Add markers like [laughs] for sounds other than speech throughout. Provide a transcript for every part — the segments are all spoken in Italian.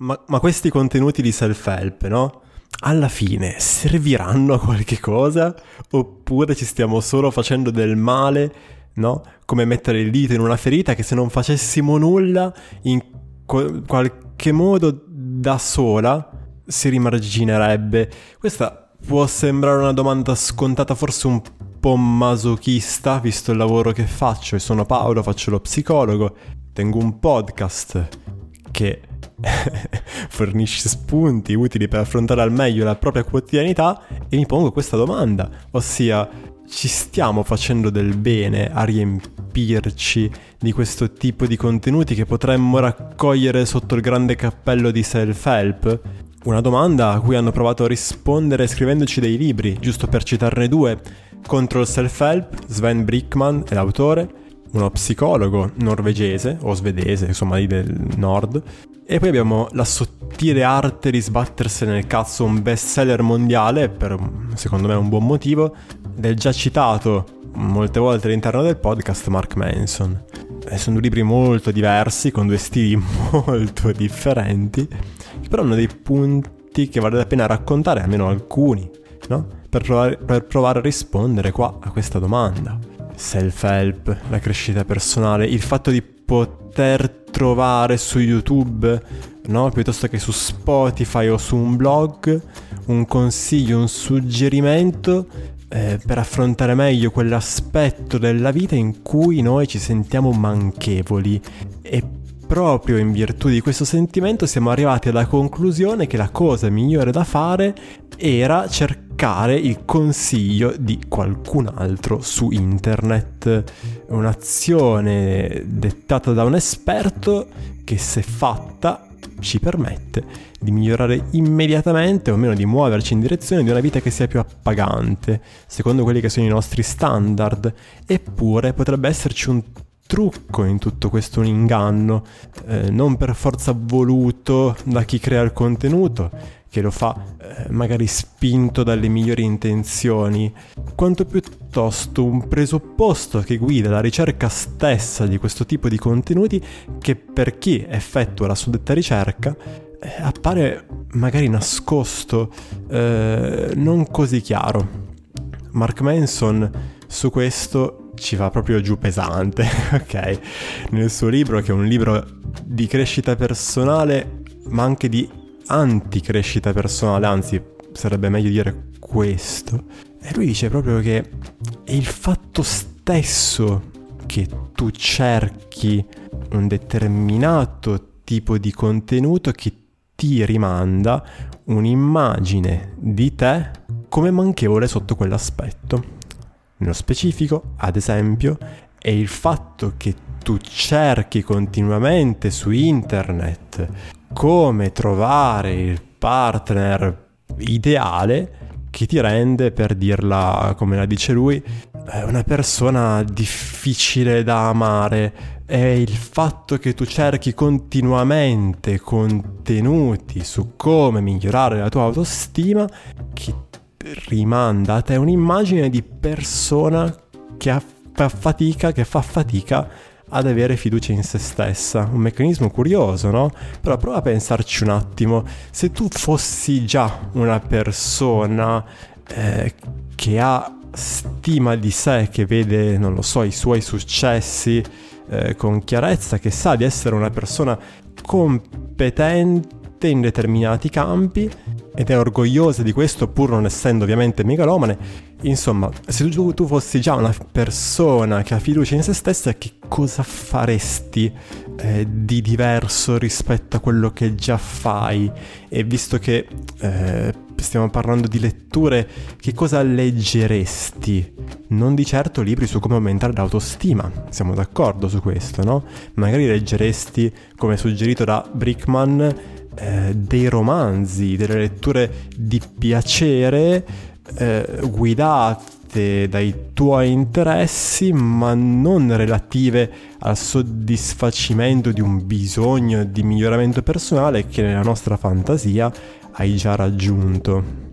Ma, ma questi contenuti di self-help, no? Alla fine serviranno a qualche cosa? Oppure ci stiamo solo facendo del male, no? Come mettere il dito in una ferita che se non facessimo nulla, in qualche modo da sola si rimarginerebbe. Questa può sembrare una domanda scontata, forse un po' masochista, visto il lavoro che faccio. E sono Paolo, faccio lo psicologo, tengo un podcast che [laughs] fornisce spunti utili per affrontare al meglio la propria quotidianità e mi pongo questa domanda, ossia ci stiamo facendo del bene a riempirci di questo tipo di contenuti che potremmo raccogliere sotto il grande cappello di self-help? Una domanda a cui hanno provato a rispondere scrivendoci dei libri, giusto per citarne due. Contro il self-help, Sven Brickman è l'autore, uno psicologo norvegese o svedese, insomma lì del nord. E poi abbiamo La sottile arte di sbattersene nel cazzo, un bestseller mondiale, per secondo me un buon motivo, del già citato molte volte all'interno del podcast Mark Manson. E sono due libri molto diversi, con due stili [laughs] molto differenti, che però hanno dei punti che vale la pena raccontare, almeno alcuni, no? Per provare, per provare a rispondere qua a questa domanda self-help, la crescita personale, il fatto di poter trovare su YouTube, no? piuttosto che su Spotify o su un blog, un consiglio, un suggerimento eh, per affrontare meglio quell'aspetto della vita in cui noi ci sentiamo manchevoli e proprio in virtù di questo sentimento siamo arrivati alla conclusione che la cosa migliore da fare era cercare il consiglio di qualcun altro su internet. Un'azione dettata da un esperto che se fatta ci permette di migliorare immediatamente o almeno di muoverci in direzione di una vita che sia più appagante, secondo quelli che sono i nostri standard, eppure potrebbe esserci un trucco in tutto questo, un inganno, eh, non per forza voluto da chi crea il contenuto, che lo fa eh, magari spinto dalle migliori intenzioni, quanto piuttosto un presupposto che guida la ricerca stessa di questo tipo di contenuti che per chi effettua la suddetta ricerca eh, appare magari nascosto, eh, non così chiaro. Mark Manson su questo ci va proprio giù pesante, [laughs] ok? Nel suo libro, che è un libro di crescita personale, ma anche di anticrescita personale, anzi sarebbe meglio dire questo. E lui dice proprio che è il fatto stesso che tu cerchi un determinato tipo di contenuto che ti rimanda un'immagine di te come manchevole sotto quell'aspetto. Nello specifico, ad esempio, è il fatto che tu cerchi continuamente su internet come trovare il partner ideale che ti rende, per dirla come la dice lui, eh, una persona difficile da amare. È il fatto che tu cerchi continuamente contenuti su come migliorare la tua autostima che rimanda a te un'immagine di persona che fa fatica, che fa fatica ad avere fiducia in se stessa. Un meccanismo curioso, no? Però prova a pensarci un attimo. Se tu fossi già una persona eh, che ha stima di sé, che vede, non lo so, i suoi successi eh, con chiarezza, che sa di essere una persona competente in determinati campi, ed è orgogliosa di questo pur non essendo ovviamente megalomane. Insomma, se tu, tu, fossi già una persona che ha fiducia in se stessa, che cosa faresti eh, di diverso rispetto a quello che già fai? E visto che eh, stiamo parlando di letture, che cosa leggeresti? Non di certo libri su come aumentare l'autostima, siamo d'accordo su questo, no? Magari leggeresti, come suggerito da Brickman, eh, dei romanzi, delle letture di piacere eh, guidate dai tuoi interessi ma non relative al soddisfacimento di un bisogno di miglioramento personale che nella nostra fantasia hai già raggiunto.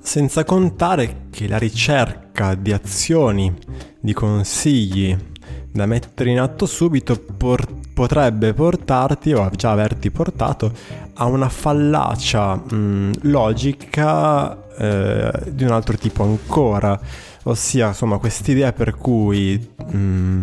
Senza contare che la ricerca di azioni, di consigli da mettere in atto subito porta potrebbe portarti, o già averti portato, a una fallacia mh, logica eh, di un altro tipo ancora, ossia insomma quest'idea per cui mh,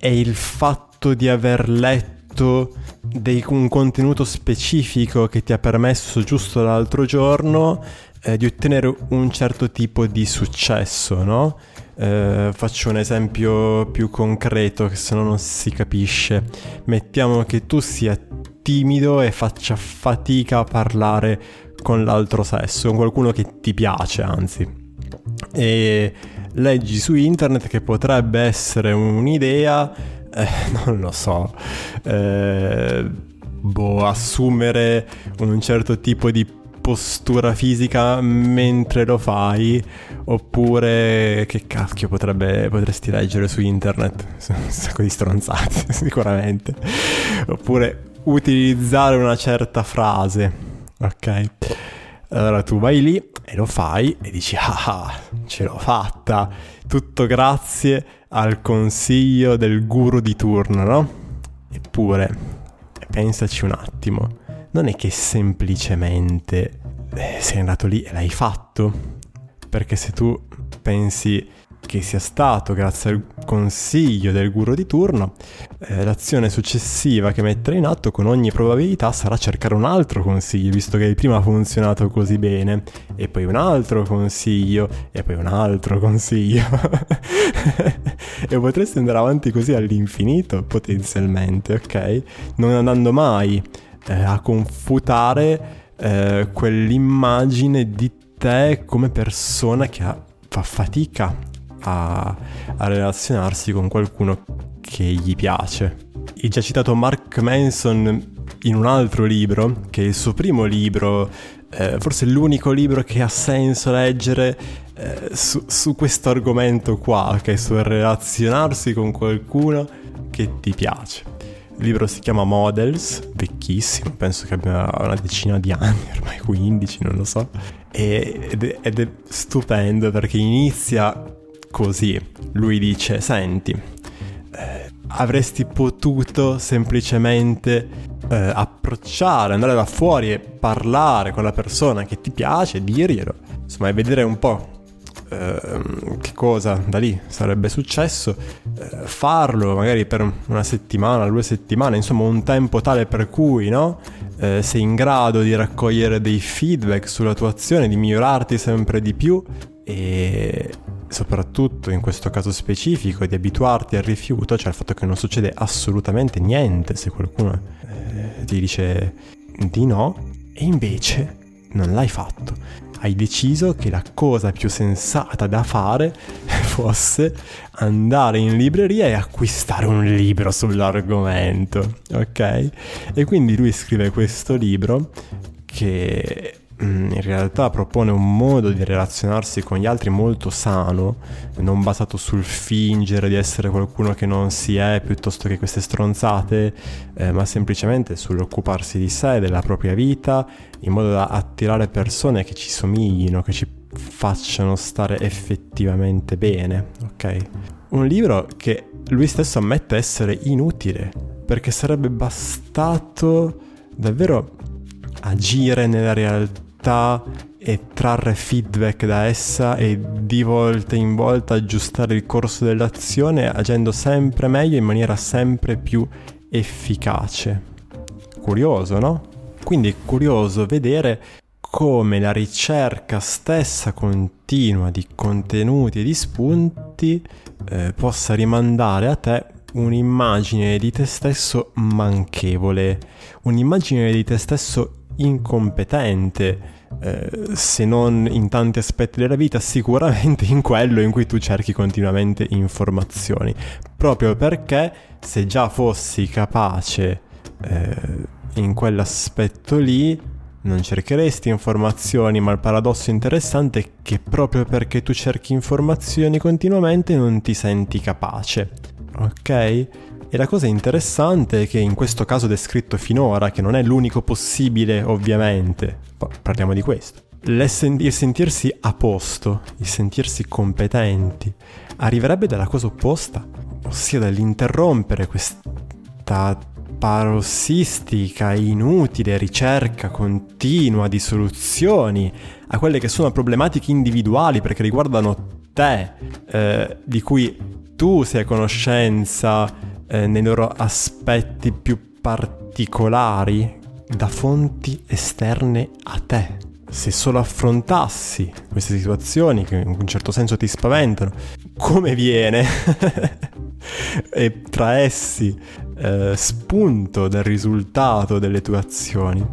è il fatto di aver letto dei, un contenuto specifico che ti ha permesso giusto l'altro giorno eh, di ottenere un certo tipo di successo, no? Eh, faccio un esempio più concreto che se no non si capisce. Mettiamo che tu sia timido e faccia fatica a parlare con l'altro sesso, con qualcuno che ti piace, anzi. E leggi su internet che potrebbe essere un'idea, eh, [laughs] non lo so, eh, boh, assumere un certo tipo di postura fisica mentre lo fai, oppure che cacchio potrebbe, potresti leggere su internet, [laughs] un sacco di stronzate [laughs] sicuramente, oppure utilizzare una certa frase, ok? Allora tu vai lì e lo fai e dici ah ce l'ho fatta, tutto grazie al consiglio del guru di turno, no? Eppure, pensaci un attimo, non è che semplicemente eh, sei andato lì e l'hai fatto. Perché se tu pensi che sia stato grazie al consiglio del guru di turno, eh, l'azione successiva che mettere in atto con ogni probabilità sarà cercare un altro consiglio, visto che il primo ha funzionato così bene, e poi un altro consiglio, e poi un altro consiglio. [laughs] e potresti andare avanti così all'infinito, potenzialmente, ok? Non andando mai eh, a confutare eh, quell'immagine di te come persona che ha, fa fatica a, a relazionarsi con qualcuno che gli piace. Il già citato Mark Manson in un altro libro, che è il suo primo libro, eh, forse l'unico libro che ha senso leggere eh, su, su questo argomento qua, che è sul relazionarsi con qualcuno che ti piace. Il libro si chiama Models, vecchissimo, penso che abbia una decina di anni, ormai 15, non lo so. ed, è, ed è stupendo perché inizia così. Lui dice, senti, eh, avresti potuto semplicemente eh, approcciare, andare da fuori e parlare con la persona che ti piace, dirglielo, insomma, e vedere un po' Ehm, che cosa da lì sarebbe successo, eh, farlo magari per una settimana, due settimane, insomma un tempo tale per cui no? eh, sei in grado di raccogliere dei feedback sulla tua azione, di migliorarti sempre di più e soprattutto in questo caso specifico di abituarti al rifiuto, cioè al fatto che non succede assolutamente niente se qualcuno eh, ti dice di no e invece non l'hai fatto hai deciso che la cosa più sensata da fare [laughs] fosse andare in libreria e acquistare un libro sull'argomento, ok? E quindi lui scrive questo libro che in realtà propone un modo di relazionarsi con gli altri molto sano, non basato sul fingere di essere qualcuno che non si è piuttosto che queste stronzate, eh, ma semplicemente sull'occuparsi di sé, della propria vita, in modo da attirare persone che ci somiglino, che ci facciano stare effettivamente bene, ok? Un libro che lui stesso ammette essere inutile, perché sarebbe bastato davvero agire nella realtà e trarre feedback da essa e di volta in volta aggiustare il corso dell'azione agendo sempre meglio in maniera sempre più efficace. Curioso, no? Quindi è curioso vedere come la ricerca stessa continua di contenuti e di spunti eh, possa rimandare a te un'immagine di te stesso manchevole, un'immagine di te stesso incompetente, eh, se non in tanti aspetti della vita, sicuramente in quello in cui tu cerchi continuamente informazioni. Proprio perché se già fossi capace eh, in quell'aspetto lì, non cercheresti informazioni, ma il paradosso interessante è che proprio perché tu cerchi informazioni continuamente non ti senti capace. Ok? E la cosa interessante è che in questo caso descritto finora, che non è l'unico possibile ovviamente, parliamo di questo, il sentirsi a posto, il sentirsi competenti, arriverebbe dalla cosa opposta, ossia dall'interrompere questa parossistica, inutile ricerca continua di soluzioni a quelle che sono problematiche individuali perché riguardano te, eh, di cui tu sei a conoscenza eh, nei loro aspetti più particolari da fonti esterne a te. Se solo affrontassi queste situazioni che in un certo senso ti spaventano, come viene [laughs] e traessi eh, spunto dal risultato delle tue azioni,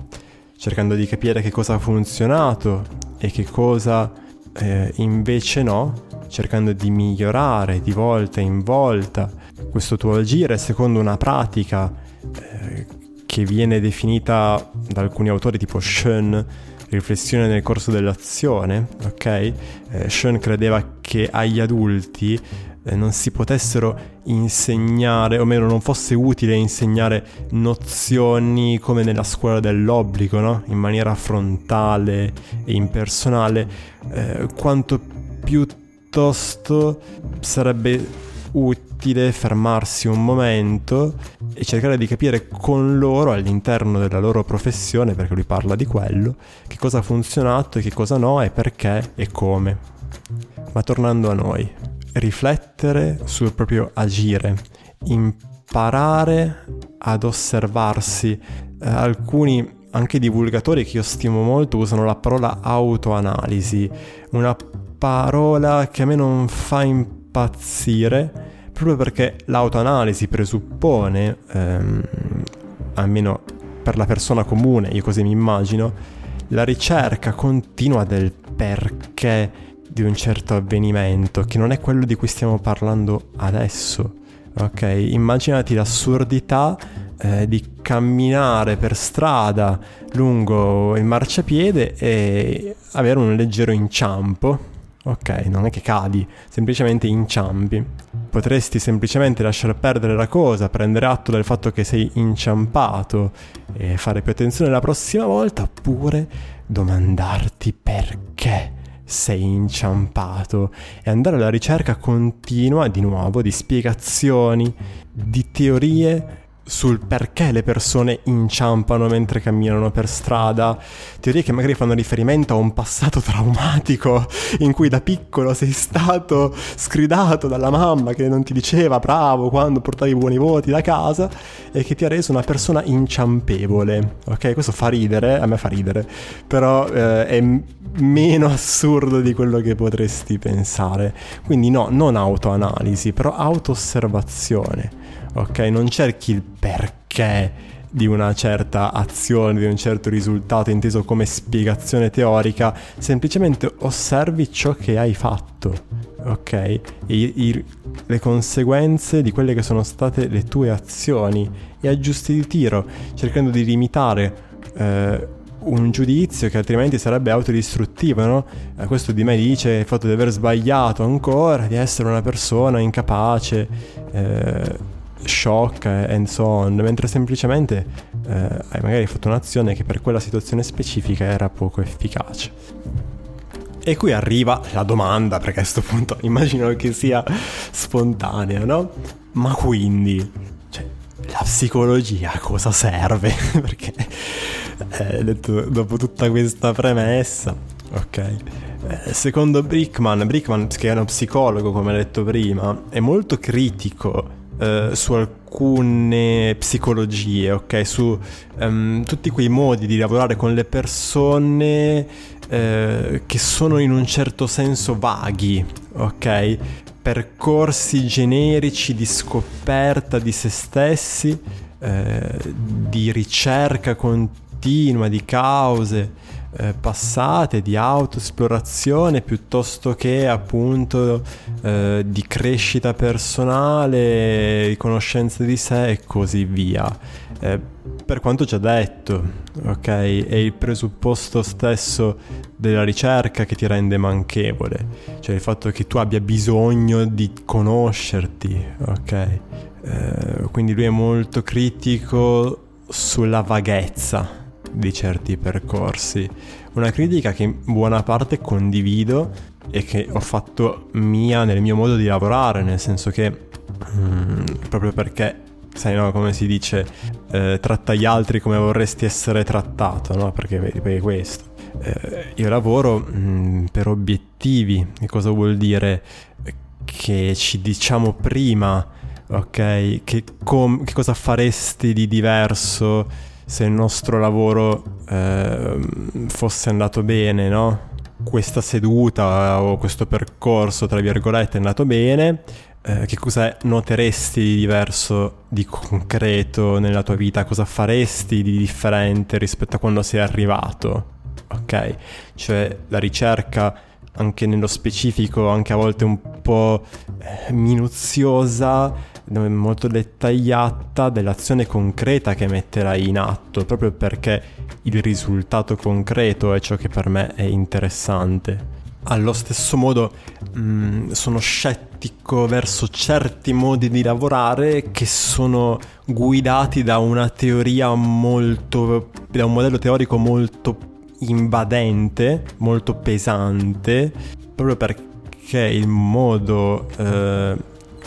cercando di capire che cosa ha funzionato e che cosa eh, invece no, cercando di migliorare di volta in volta questo tuo agire secondo una pratica eh, che viene definita da alcuni autori tipo Schoen riflessione nel corso dell'azione, ok? Eh, Schoen credeva che agli adulti eh, non si potessero insegnare, o meno non fosse utile insegnare nozioni come nella scuola dell'obbligo, no? In maniera frontale e impersonale, eh, quanto piuttosto sarebbe utile fermarsi un momento e cercare di capire con loro all'interno della loro professione, perché lui parla di quello, che cosa ha funzionato e che cosa no e perché e come. Ma tornando a noi, riflettere sul proprio agire, imparare ad osservarsi. Eh, alcuni anche divulgatori che io stimo molto usano la parola autoanalisi, una parola che a me non fa impazzire proprio perché l'autoanalisi presuppone, ehm, almeno per la persona comune, io così mi immagino, la ricerca continua del perché di un certo avvenimento, che non è quello di cui stiamo parlando adesso. Ok, immaginati l'assurdità eh, di camminare per strada lungo il marciapiede e avere un leggero inciampo Ok, non è che cadi, semplicemente inciampi. Potresti semplicemente lasciare perdere la cosa, prendere atto del fatto che sei inciampato e fare più attenzione la prossima volta, oppure domandarti perché sei inciampato e andare alla ricerca continua di nuovo di spiegazioni, di teorie sul perché le persone inciampano mentre camminano per strada, teorie che magari fanno riferimento a un passato [laughs] traumatico in cui da piccolo sei stato scridato dalla mamma che non ti diceva bravo quando portavi buoni voti da casa e che ti ha reso una persona inciampevole. Ok, questo fa ridere, a me fa ridere, però eh, è meno assurdo di quello che potresti pensare. Quindi no, non autoanalisi, però auto-osservazione ok? Non cerchi il perché di una certa azione, di un certo risultato inteso come spiegazione teorica, semplicemente osservi ciò che hai fatto, ok? E i, le conseguenze di quelle che sono state le tue azioni e aggiusti di tiro, cercando di limitare eh, un giudizio che altrimenti sarebbe autodistruttivo, no? Eh, questo di me dice il fatto di aver sbagliato ancora, di essere una persona incapace. Eh, shock and so on, mentre semplicemente eh, hai magari fatto un'azione che per quella situazione specifica era poco efficace. E qui arriva la domanda, perché a questo punto [laughs] immagino che sia spontanea, no? Ma quindi, cioè, la psicologia a cosa serve? [laughs] perché, eh, detto, dopo tutta questa premessa, ok? Eh, secondo Brickman, Brickman che è uno psicologo come detto prima, è molto critico eh, su alcune psicologie, ok? Su um, tutti quei modi di lavorare con le persone eh, che sono in un certo senso vaghi, ok? Percorsi generici di scoperta di se stessi, eh, di ricerca continua di cause eh, passate di autoesplorazione piuttosto che appunto eh, di crescita personale, di conoscenza di sé e così via. Eh, per quanto già detto, ok, è il presupposto stesso della ricerca che ti rende manchevole, cioè il fatto che tu abbia bisogno di conoscerti, ok? Eh, quindi lui è molto critico sulla vaghezza di certi percorsi. Una critica che in buona parte condivido e che ho fatto mia nel mio modo di lavorare, nel senso che mm, proprio perché sai no, come si dice, eh, tratta gli altri come vorresti essere trattato, no? Perché vedi, questo. Eh, io lavoro mh, mm, per obiettivi, che cosa vuol dire? Che ci diciamo prima, ok? Che, com- che cosa faresti di diverso se il nostro lavoro eh, fosse andato bene, no? Questa seduta o questo percorso, tra virgolette, è andato bene eh, che cosa noteresti di diverso, di concreto nella tua vita? Cosa faresti di differente rispetto a quando sei arrivato? Ok? Cioè la ricerca anche nello specifico, anche a volte un po' eh, minuziosa, molto dettagliata dell'azione concreta che metterai in atto, proprio perché il risultato concreto è ciò che per me è interessante. Allo stesso modo mh, mm, sono scettico verso certi modi di lavorare che sono guidati da una teoria molto, da un modello teorico molto invadente, molto pesante, proprio perché il modo eh,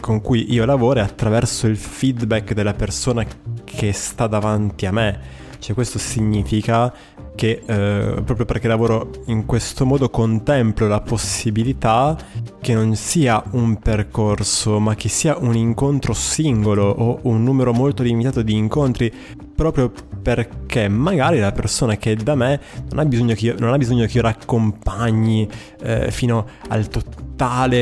con cui io lavoro è attraverso il feedback della persona che sta davanti a me. Cioè questo significa che eh, proprio perché lavoro in questo modo contemplo la possibilità che non sia un percorso, ma che sia un incontro singolo o un numero molto limitato di incontri, proprio perché magari la persona che è da me non ha bisogno che io, ha bisogno che io raccompagni eh, fino al totale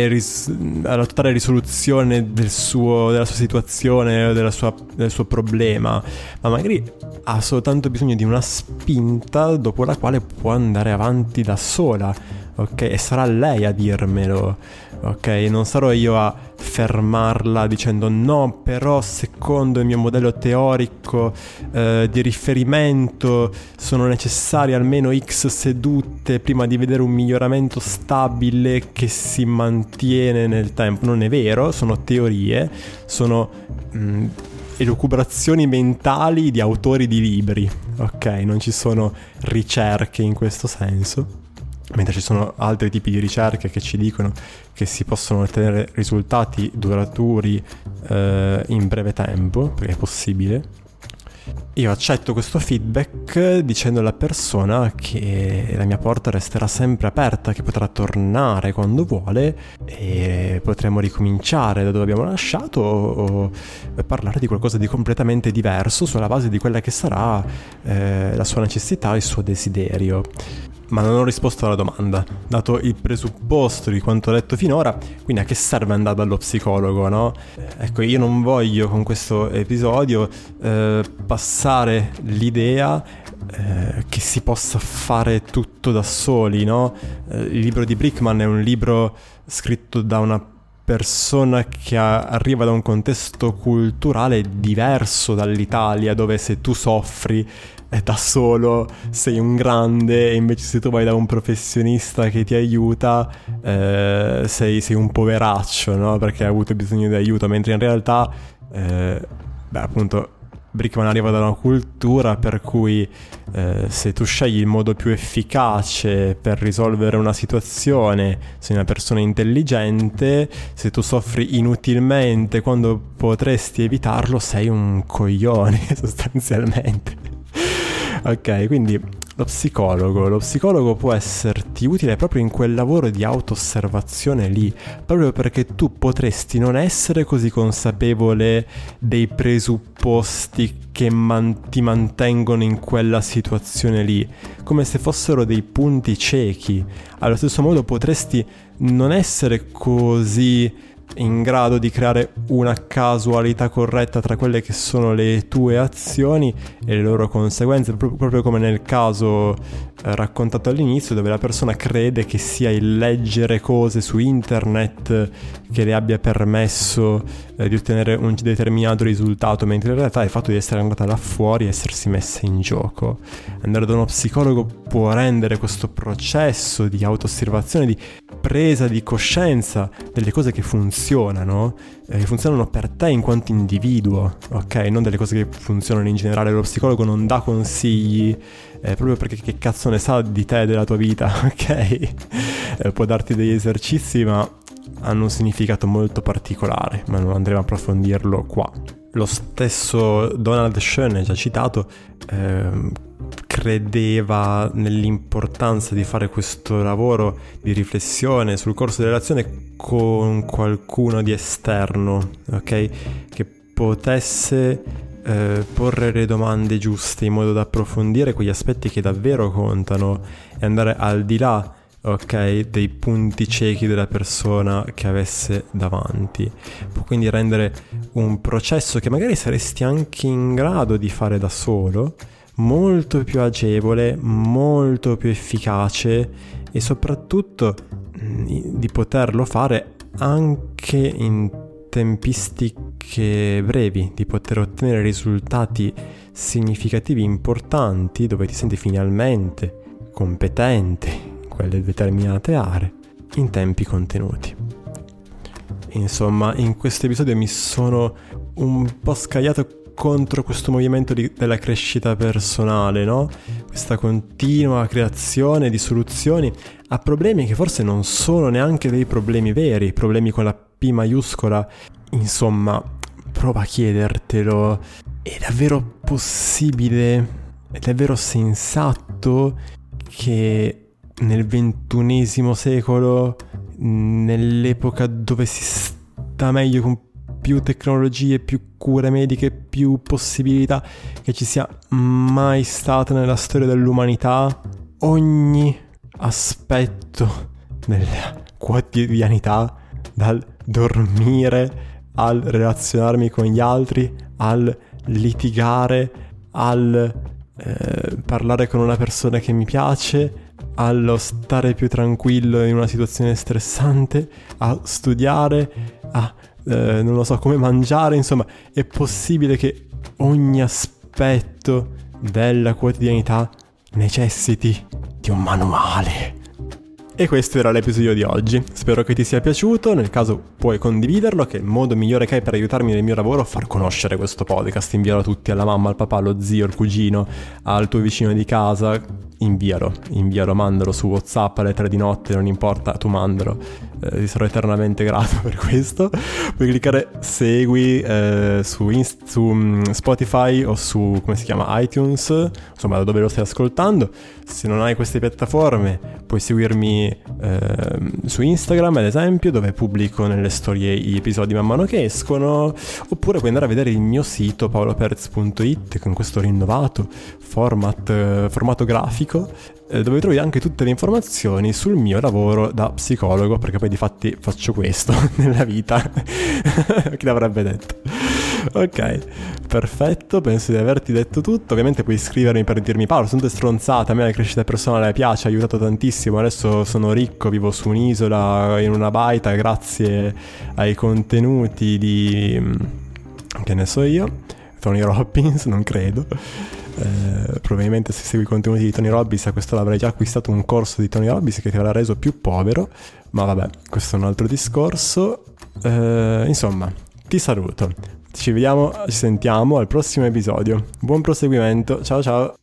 ris- alla totale risoluzione del suo, della sua situazione o sua, del suo problema, ma magari ha soltanto bisogno di una spinta dopo la quale può andare avanti da sola, ok? E sarà lei a dirmelo, ok? Non sarò io a fermarla dicendo no, però secondo il mio modello teorico eh, di riferimento sono necessarie almeno X sedute prima di vedere un miglioramento stabile che si mantiene nel tempo. Non è vero, sono teorie, sono... Mh, mm, elucubrazioni mentali di autori di libri, ok? Non ci sono ricerche in questo senso. Mentre ci sono altri tipi di ricerche che ci dicono che si possono ottenere risultati duraturi eh, in breve tempo, perché è possibile. Io accetto questo feedback dicendo alla persona che la mia porta resterà sempre aperta, che potrà tornare quando vuole e potremo ricominciare da dove abbiamo lasciato o, parlare di qualcosa di completamente diverso sulla base di quella che sarà eh, la sua necessità, il suo desiderio ma non ho risposto alla domanda, dato il presupposto di quanto ho detto finora, quindi a che serve andare dallo psicologo, no? Ecco, io non voglio con questo episodio eh, passare l'idea eh, che si possa fare tutto da soli, no? Eh, il libro di Brickman è un libro scritto da una persona che arriva da un contesto culturale diverso dall'Italia, dove se tu soffri da solo sei un grande e invece se tu vai da un professionista che ti aiuta eh, sei, sei, un poveraccio, no? Perché hai avuto bisogno di aiuto, mentre in realtà, eh, beh appunto, Brickman arriva da una cultura per cui eh, se tu scegli il modo più efficace per risolvere una situazione, sei una persona intelligente, se tu soffri inutilmente quando potresti evitarlo, sei un coglione [laughs] sostanzialmente. ok, quindi lo psicologo, lo psicologo può esserti utile proprio in quel lavoro di auto-osservazione lì, proprio perché tu potresti non essere così consapevole dei presupposti che man- ti mantengono in quella situazione lì, come se fossero dei punti ciechi. Allo stesso modo potresti non essere così in grado di creare una casualità corretta tra quelle che sono le tue azioni e le loro conseguenze, proprio come nel caso eh, raccontato all'inizio dove la persona crede che sia il leggere cose su internet che le abbia permesso eh, di ottenere un determinato risultato, mentre in realtà il fatto di essere andata là fuori e essersi messa in gioco. Andare da uno psicologo può rendere questo processo di autoosservazione, di presa di coscienza delle cose che funzionano, che funzionano per te in quanto individuo, ok? Non delle cose che funzionano in generale. Lo psicologo non dà consigli eh, proprio perché che cazzo ne sa di te e della tua vita, [laughs] ok? Eh, può darti degli esercizi, ma hanno un significato molto particolare, ma non andremo a approfondirlo qua. lo stesso Donald Schoen, già citato, eh, credeva nell'importanza di fare questo lavoro di riflessione sul corso della relazione con qualcuno di esterno, ok? Che potesse eh, porre le domande giuste in modo da approfondire quegli aspetti che davvero contano e andare al di là ok, dei punti ciechi della persona che avesse davanti. Può quindi rendere un processo che magari saresti anche in grado di fare da solo molto più agevole, molto più efficace e soprattutto mm, di poterlo fare anche in tempistiche brevi, di poter ottenere risultati significativi importanti dove ti senti finalmente competente quelle determinate aree in tempi contenuti. Insomma, in questo episodio mi sono un po' scagliato contro questo movimento di, della crescita personale, no? Questa continua creazione di soluzioni a problemi che forse non sono neanche dei problemi veri, problemi con la P maiuscola. Insomma, prova a chiedertelo. È davvero possibile? È davvero sensato che nel ventunesimo secolo, nell'epoca dove si sta meglio con più tecnologie, più cure mediche, più possibilità che ci sia mai stata nella storia dell'umanità, ogni aspetto della quotidianità, dal dormire al relazionarmi con gli altri, al litigare, al eh, parlare con una persona che mi piace, allo stare più tranquillo in una situazione stressante, a studiare, a eh, non lo so come mangiare, insomma, è possibile che ogni aspetto della quotidianità necessiti di un manuale. E questo era l'episodio di oggi. Spero che ti sia piaciuto. Nel caso puoi condividerlo, che è il modo migliore che hai per aiutarmi nel mio lavoro a far conoscere questo podcast. Invialo a tutti, alla mamma, al papà, allo zio, al cugino, al tuo vicino di casa, invialo, invialo, mandalo su WhatsApp alle tre di notte, non importa, tu mandalo. Eh, ti sarò eternamente grato [laughs] per questo. Puoi cliccare segui eh, su, Inst- su um, Spotify o su, come si chiama, iTunes, insomma da dove lo stai ascoltando. Se non hai queste piattaforme puoi seguirmi eh, su Instagram ad esempio, dove pubblico nelle storie gli episodi man mano che escono, oppure puoi andare a vedere il mio sito paoloperez.it con questo rinnovato format, eh, formato grafico dove trovi anche tutte le informazioni sul mio lavoro da psicologo, perché poi di fatti faccio questo [laughs] nella vita. [laughs] Chi l'avrebbe detto? Ok, perfetto, penso di averti detto tutto. Ovviamente puoi iscrivermi per dirmi Paolo, sono tutte stronzate, a me la crescita personale piace, ha aiutato tantissimo, adesso sono ricco, vivo su un'isola in una baita grazie ai contenuti di... Mm, che ne so io, Tony Robbins, non credo. Eh, probabilmente se segui i contenuti di Tony Robbins a questo avrai già acquistato un corso di Tony Robbins che ti avrà reso più povero, ma vabbè, questo è un altro discorso. Eh, insomma, ti saluto. Ci vediamo, ci sentiamo al prossimo episodio. Buon proseguimento, ciao ciao!